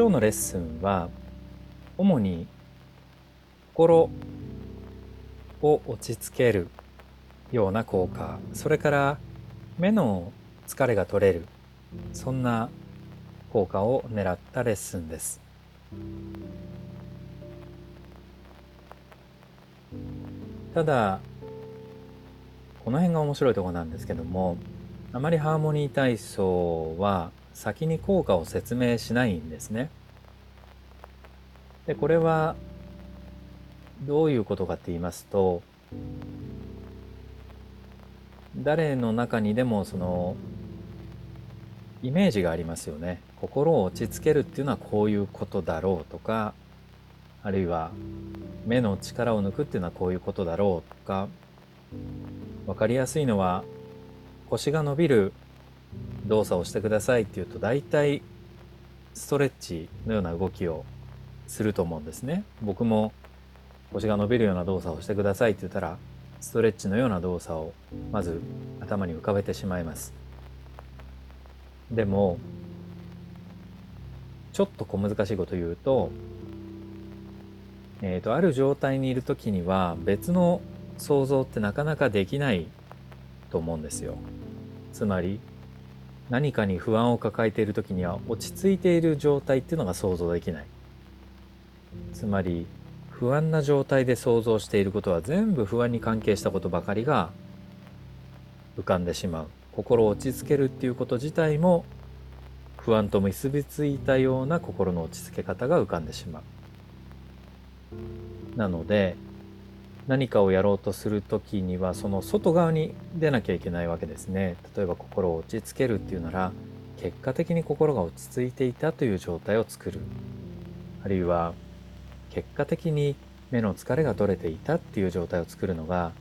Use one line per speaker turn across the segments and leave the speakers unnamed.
今日のレッスンは主に心を落ち着けるような効果それから目の疲れが取れるそんな効果を狙ったレッスンです。ただこの辺が面白いところなんですけどもあまりハーモニー体操は先に効果を説明しないんですね。でこれはどういうことかって言いますと誰の中にでもそのイメージがありますよね。心を落ち着けるっていうのはこういうことだろうとかあるいは目の力を抜くっていうのはこういうことだろうとか分かりやすいのは腰が伸びる動作をしてくださいっていうと大体ストレッチのような動きをすると思うんですね。僕も腰が伸びるような動作をしてくださいって言ったらストレッチのような動作をまず頭に浮かべてしまいます。でもちょっと小難しいこと言うと,、えーと、ある状態にいる時には別の想像ってなかなかできないと思うんですよ。つまり何かに不安を抱えている時には落ち着いている状態っていうのが想像できない。つまり不安な状態で想像していることは全部不安に関係したことばかりが浮かんでしまう。心を落ち着けるっていうこと自体も不安と結びついたような心の落ち着け方が浮かんでしまう。なので何かをやろうとする時にはその外側に出なきゃいけないわけですね。例えば心を落ち着けるっていうなら結果的に心が落ち着いていたという状態を作る。あるいは結果的に目の疲れが取れていたっていう状態を作るのが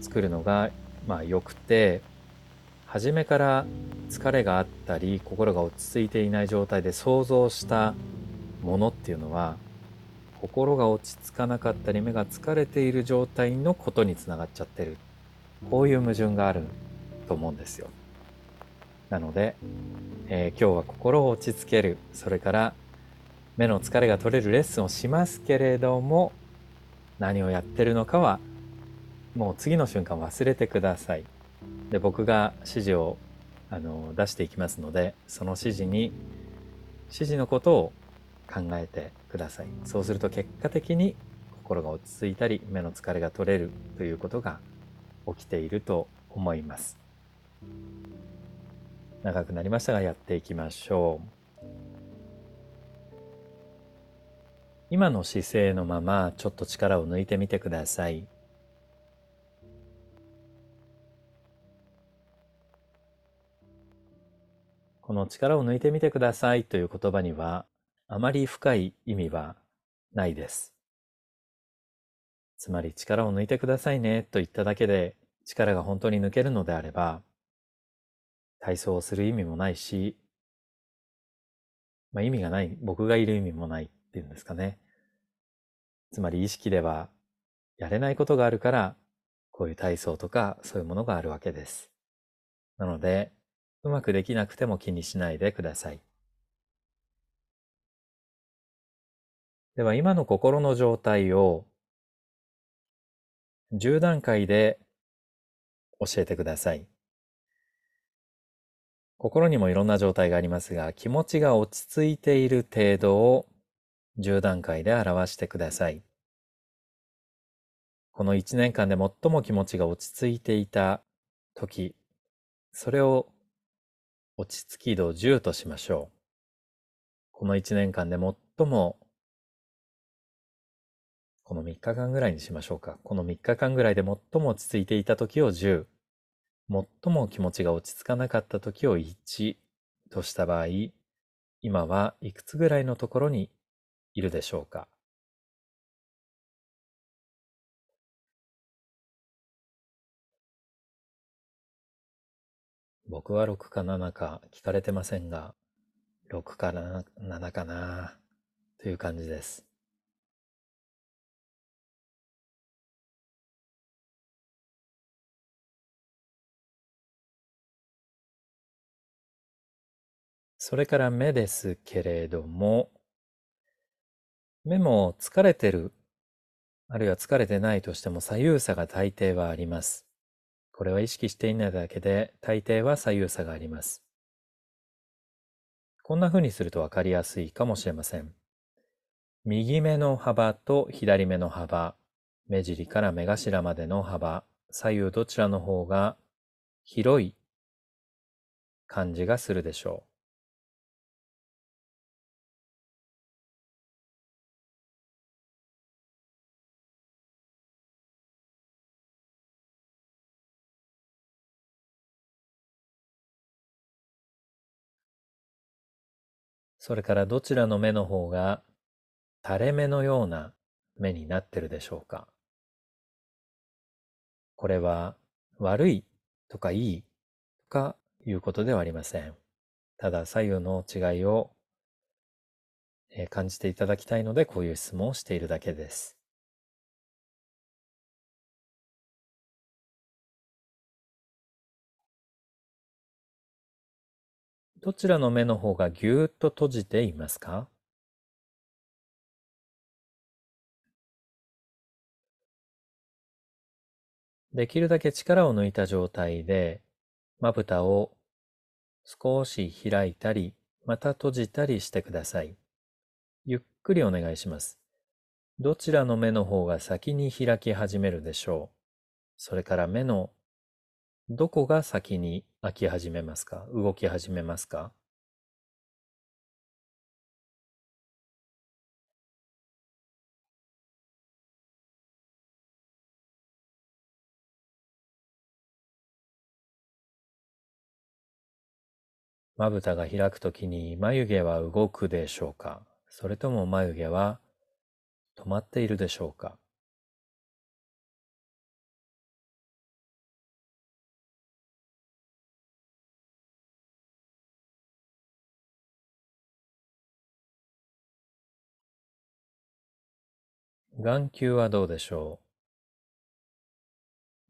作るのがまあ良くて初めから疲れがあったり心が落ち着いていない状態で想像したものっていうのは心が落ち着かなかったり目が疲れている状態のことにつながっちゃってる。こういう矛盾があると思うんですよ。なので、えー、今日は心を落ち着ける。それから目の疲れが取れるレッスンをしますけれども何をやってるのかはもう次の瞬間忘れてください。で僕が指示をあの出していきますのでその指示に指示のことを考えてください。そうすると結果的に心が落ち着いたり目の疲れが取れるということが起きていると思います。長くなりましたがやっていきましょう。今の姿勢のままちょっと力を抜いてみてください。この力を抜いてみてくださいという言葉にはあまり深い意味はないです。つまり力を抜いてくださいねと言っただけで力が本当に抜けるのであれば体操をする意味もないし、まあ、意味がない、僕がいる意味もないっていうんですかね。つまり意識ではやれないことがあるから、こういう体操とかそういうものがあるわけです。なので、うまくできなくても気にしないでください。では今の心の状態を10段階で教えてください。心にもいろんな状態がありますが、気持ちが落ち着いている程度を10段階で表してください。この1年間で最も気持ちが落ち着いていた時、それを落ち着き度10としましょう。この1年間で最も、この3日間ぐらいにしましょうか。この3日間ぐらいで最も落ち着いていた時を10、最も気持ちが落ち着かなかった時を1とした場合、今はいくつぐらいのところにいるでしょうか僕は6か7か聞かれてませんが、6か 7, 7かなという感じです。それから目ですけれども、目も疲れてる、あるいは疲れてないとしても左右差が大抵はあります。これは意識していないだけで大抵は左右差があります。こんな風にするとわかりやすいかもしれません。右目の幅と左目の幅、目尻から目頭までの幅、左右どちらの方が広い感じがするでしょう。それからどちらの目の方が垂れ目のような目になってるでしょうか？これは悪いとかいいとかいうことではありません。ただ左右の違いを感じていただきたいのでこういう質問をしているだけです。どちらの目の方がぎゅーっと閉じていますか？できるだけ力を抜いた状態で、まぶたを少し開いたり、また閉じたりしてください。ゆっくりお願いします。どちらの目の方が先に開き始めるでしょう？それから目のどこが先に開き始めますか？動き始めますか？まぶたが開くときに眉毛は動くでしょうか？それとも眉毛は止まっているでしょうか？眼球はどうでしょ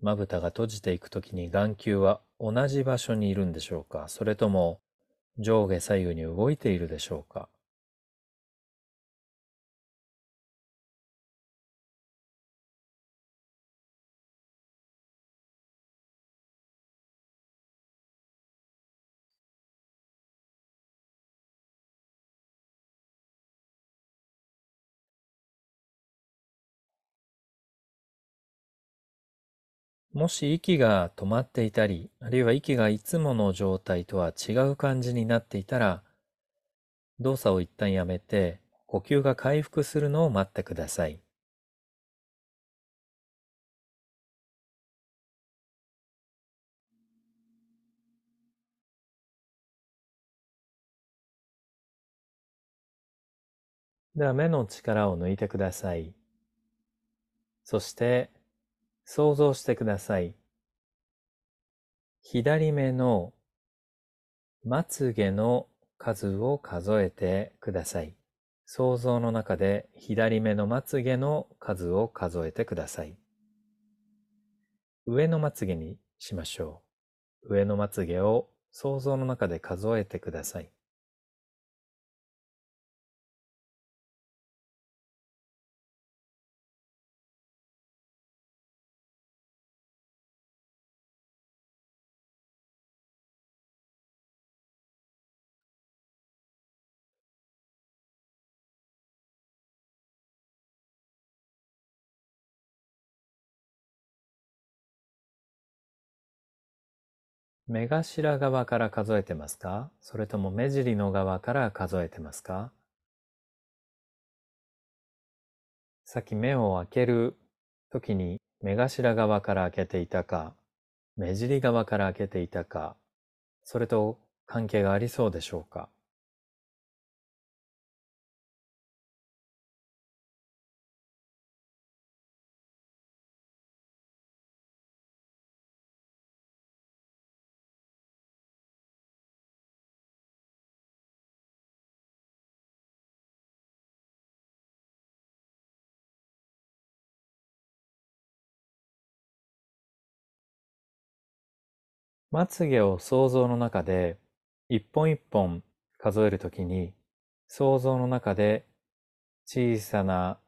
う？まぶたが閉じていくときに眼球は同じ場所にいるんでしょうか？それとも上下左右に動いているでしょうか？もし息が止まっていたり、あるいは息がいつもの状態とは違う感じになっていたら、動作を一旦やめて、呼吸が回復するのを待ってください。では目の力を抜いてください。そして想像してください。左目のまつげの数を数えてください。想像の中で左目のまつげの数を数えてください。上のまつげにしましょう。上のまつげを想像の中で数えてください。目頭側から数えてますか？それとも目尻の側から数えてますか？さっき目を開ける時に目頭側から開けていたか、目尻側から開けていたか、それと関係がありそうでしょうか？まつげを想像の中で一本一本数えるときに想像の中で小さな、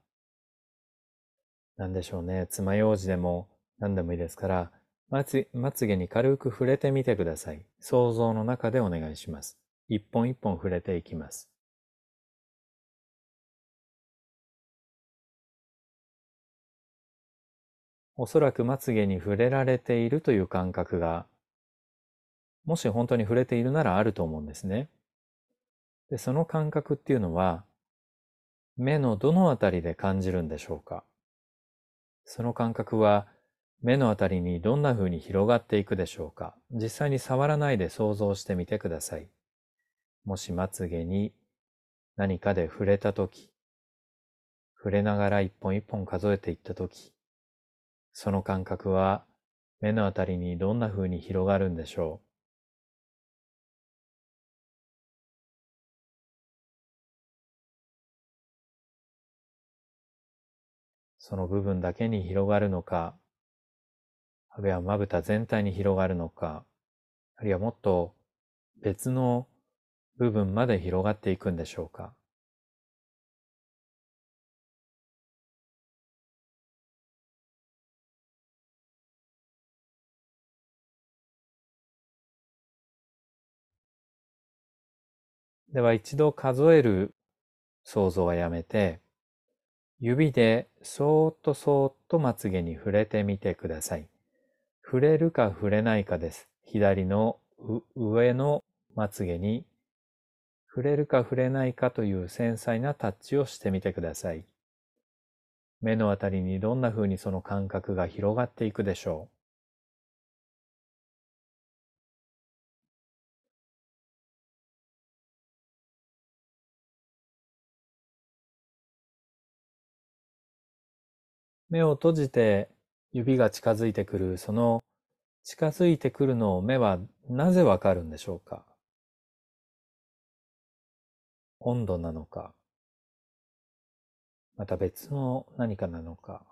なんでしょうね、爪楊枝でも何でもいいですから、まつ、まつげに軽く触れてみてください。想像の中でお願いします。一本一本触れていきます。おそらくまつげに触れられているという感覚が、もし本当に触れているならあると思うんですね。で、その感覚っていうのは、目のどのあたりで感じるんでしょうか？その感覚は目のあたりにどんな風に広がっていくでしょうか？実際に触らないで想像してみてください。もしまつげに何かで触れたとき、触れながら一本一本数えていったとき、その感覚は目のあたりにどんな風に広がるんでしょう？その部分だけに広がるのか、あるいはまぶた全体に広がるのか、あるいはもっと別の部分まで広がっていくんでしょうか。では一度数える想像はやめて、指でそーっとそーっとまつげに触れてみてください。触れるか触れないかです。左の上のまつげに触れるか触れないかという繊細なタッチをしてみてください。目のあたりにどんな風にその感覚が広がっていくでしょう。目を閉じて指が近づいてくる、その近づいてくるのを目はなぜわかるんでしょうか？温度なのか、また別の何かなのか。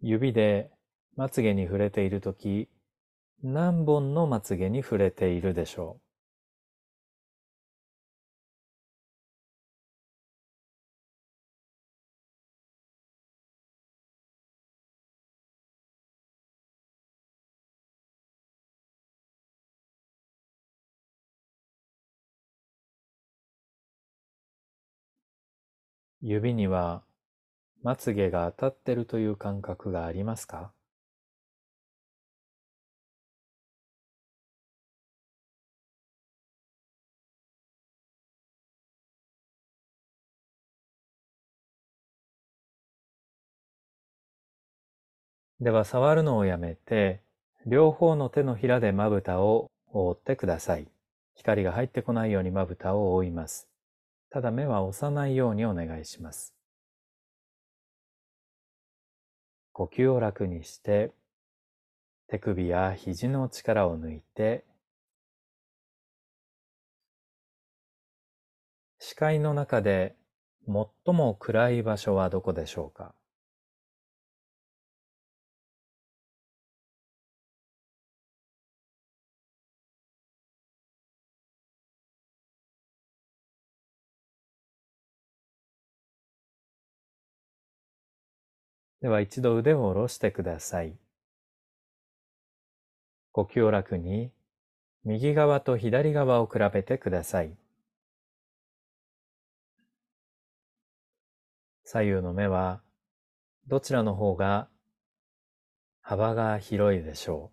指でまつげに触れているとき、何本のまつげに触れているでしょう？指にはまつげが当たってるという感覚がありますか？では触るのをやめて、両方の手のひらでまぶたを覆ってください。光が入ってこないようにまぶたを覆います。ただ目は押さないようにお願いします。呼吸を楽にして、手首や肘の力を抜いて、視界の中で最も暗い場所はどこでしょうか？では一度腕を下ろしてください。呼吸を楽に右側と左側を比べてください。左右の目はどちらの方が幅が広いでしょ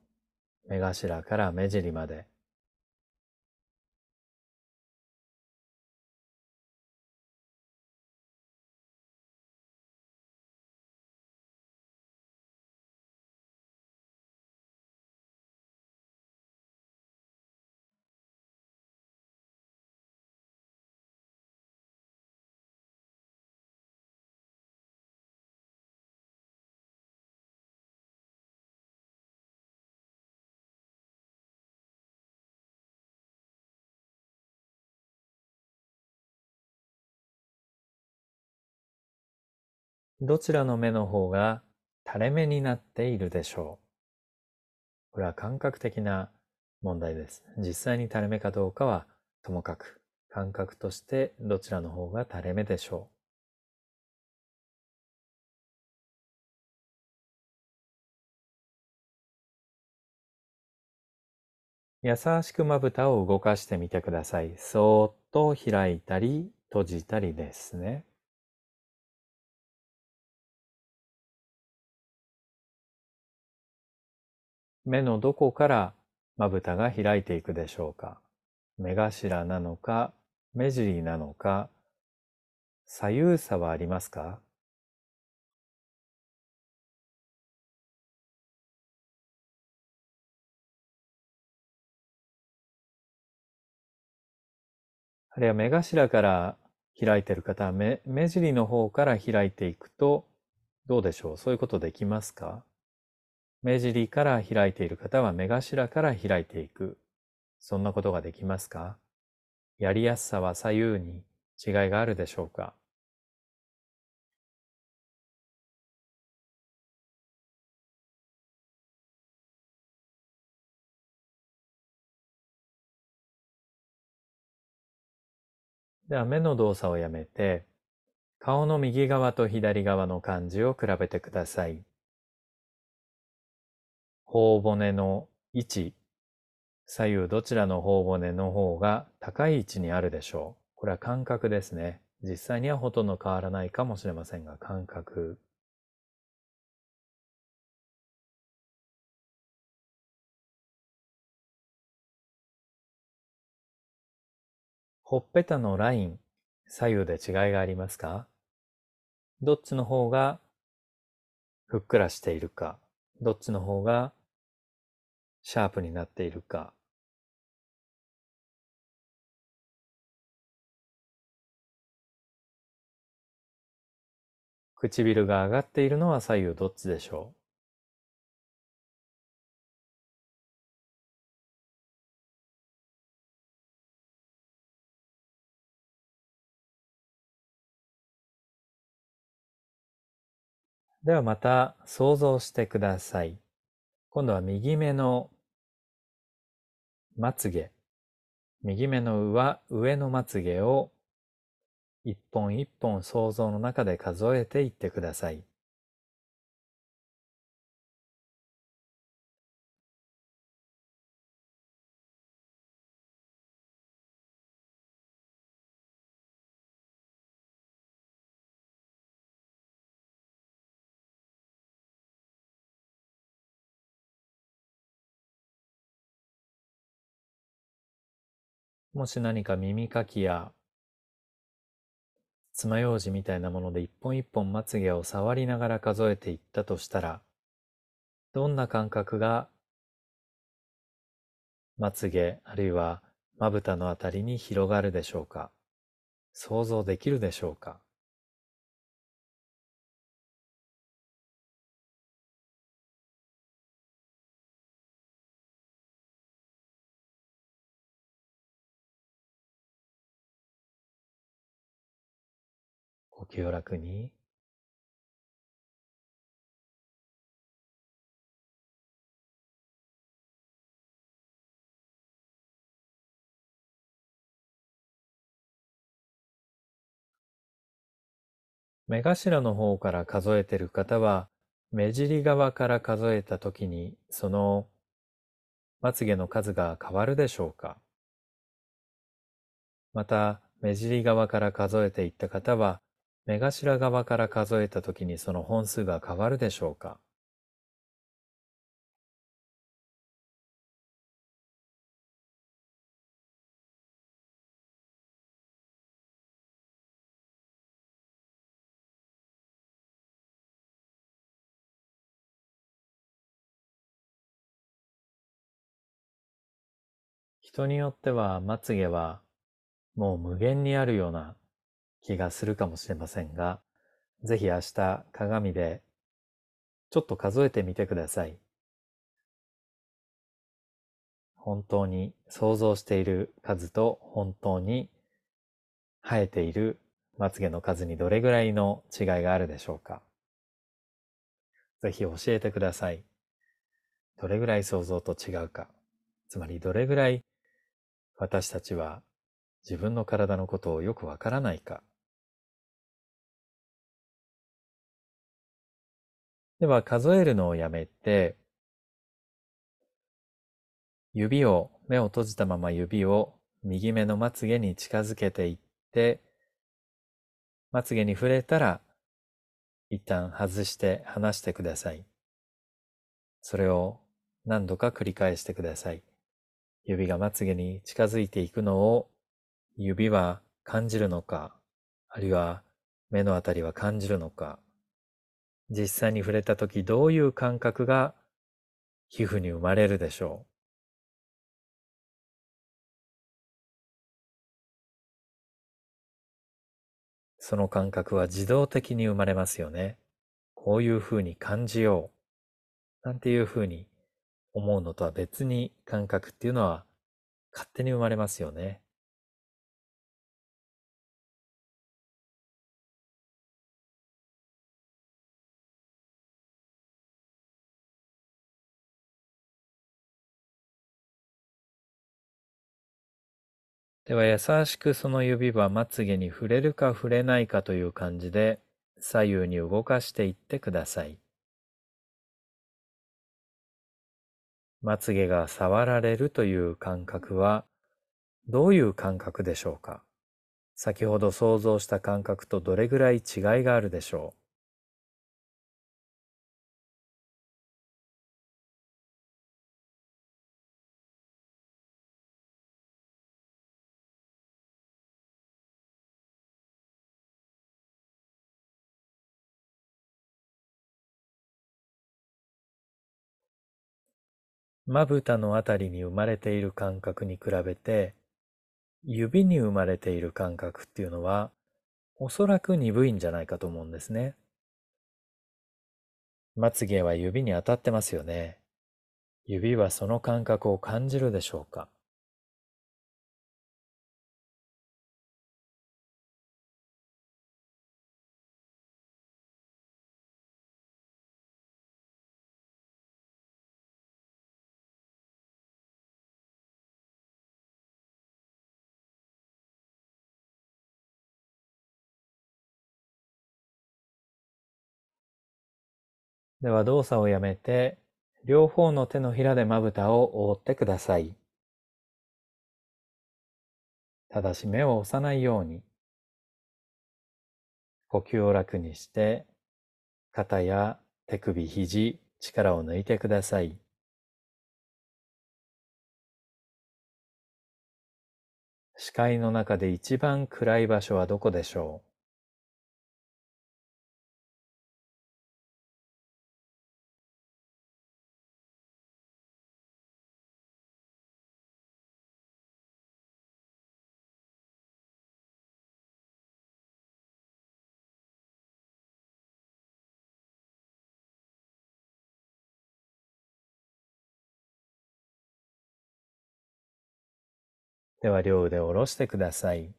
う。目頭から目尻まで。どちらの目の方が垂れ目になっているでしょう？これは感覚的な問題です。実際に垂れ目かどうかはともかく、感覚としてどちらの方が垂れ目でしょう？優しくまぶたを動かしてみてください。そーっと開いたり閉じたりですね。目のどこからまぶたが開いていくでしょうか？目頭なのか目尻なのか？左右差はありますか？あるいは目頭から開いている方は目目尻の方から開いていくとどうでしょう？そういうことできますか？目尻から開いている方は目頭から開いていく。そんなことができますか？やりやすさは左右に違いがあるでしょうか？では目の動作をやめて顔の右側と左側の感じを比べてください。頬骨の位置、左右どちらの頬骨の方が高い位置にあるでしょう。これは感覚ですね。実際にはほとんど変わらないかもしれませんが、感覚。ほっぺたのライン、左右で違いがありますか？どっちの方がふっくらしているか、どっちの方がシャープになっているか唇が上がっているのは左右どっちでしょう？ではまた想像してください。今度は右目のまつげ、右目の上上のまつげを一本一本想像の中で数えていってください。もし何か耳かきや爪楊枝みたいなもので一本一本まつげを触りながら数えていったとしたら、どんな感覚がまつげあるいはまぶたのあたりに広がるでしょうか？想像できるでしょうか？呼吸を楽に。目頭の方から数えてる方は、目尻側から数えたときに、そのまつげの数が変わるでしょうかまた、目尻側から数えていった方は、目頭側から数えたときにその本数が変わるでしょうか？人によってはまつげはもう無限にあるような気がするかもしれませんが、ぜひ明日鏡でちょっと数えてみてください。本当に想像している数と本当に生えているまつげの数にどれぐらいの違いがあるでしょうか。ぜひ教えてください。どれぐらい想像と違うか。つまりどれぐらい私たちは自分の体のことをよくわからないか。では数えるのをやめて、指を、目を閉じたまま指を右目のまつげに近づけていって、まつげに触れたら、一旦外して離してください。それを何度か繰り返してください。指がまつげに近づいていくのを指は感じるのか、あるいは目のあたりは感じるのか、実際に触れたときどういう感覚が皮膚に生まれるでしょう？その感覚は自動的に生まれますよね。こういうふうに感じよう。なんていうふうに思うのとは別に感覚っていうのは勝手に生まれますよね。では優しくその指はまつげに触れるか触れないかという感じで左右に動かしていってください。まつげが触られるという感覚はどういう感覚でしょうか？先ほど想像した感覚とどれぐらい違いがあるでしょう？まぶたのあたりに生まれてい。る感覚に比べて、指に生まれてい。る感覚ってい。うのは、おそらく鈍い。んじゃない。かと思うんですね。まつげは指に当たってますよね。指はその感覚を感じるでしょうかでは動作をやめて、両方の手のひらでまぶたを覆ってください。ただし目を押さないように、呼吸を楽にして、肩や手首、肘、力を抜いてください。視界の中で一番暗い場所はどこでしょう？では両腕を下ろしてください。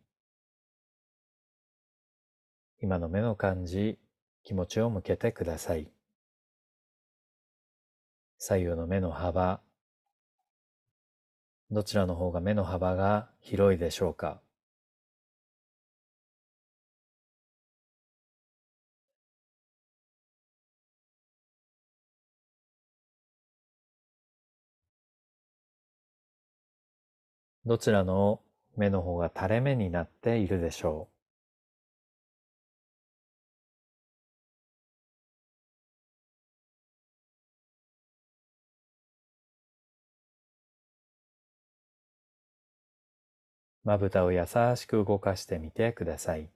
今の目の感じ、気持ちを向けてください。左右の目の幅、どちらの方が目の幅が広いでしょうかどちらの目の方が垂れ目になっているでしょう？まぶたを優しく動かしてみてください。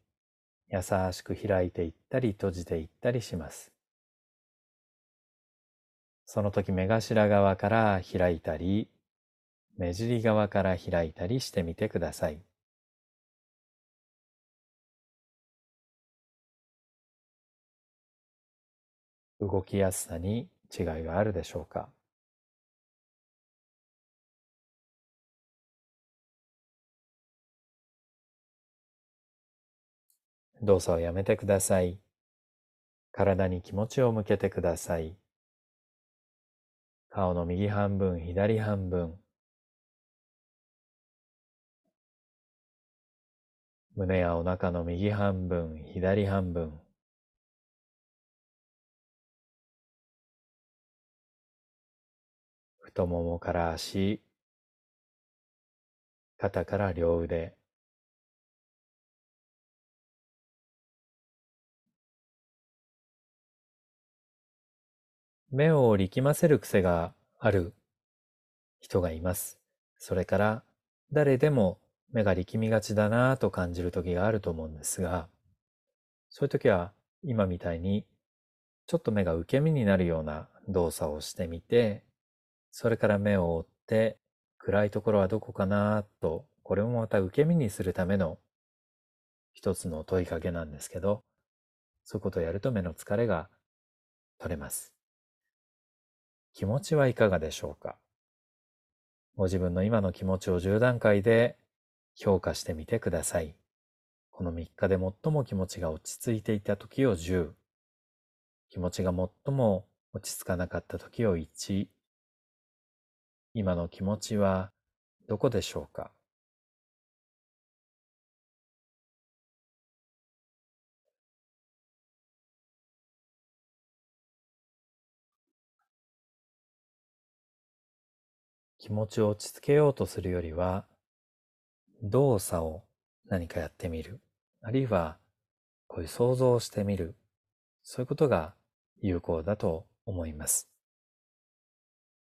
優しく開いていったり閉じていったりします。その時目頭側から開いたり目尻側から開いたりしてみてください。動きやすさに違いがあるでしょうか動作をやめてください。体に気持ちを向けてください。顔の右半分、左半分。胸やお腹の右半分、左半分。太ももから足、肩から両腕。目を力ませる癖がある人がいます。それから誰でも目が力みがちだなぁと感じる時があると思うんですが、そういう時は今みたいにちょっと目が受け身になるような動作をしてみて、それから目を追って暗いところはどこかなぁと、これもまた受け身にするための一つの問いかけなんですけど、そういうことをやると目の疲れが取れます。気持ちはいかがでしょうか？ご自分の今の気持ちを10段階で評価してみてください。この3日で最も気持ちが落ち着いていた時を10、気持ちが最も落ち着かなかった時を1、今の気持ちはどこでしょうか？気持ちを落ち着けようとするよりは、動作を何かやってみる。あるいは、こういう想像をしてみる。そういうことが有効だと思います。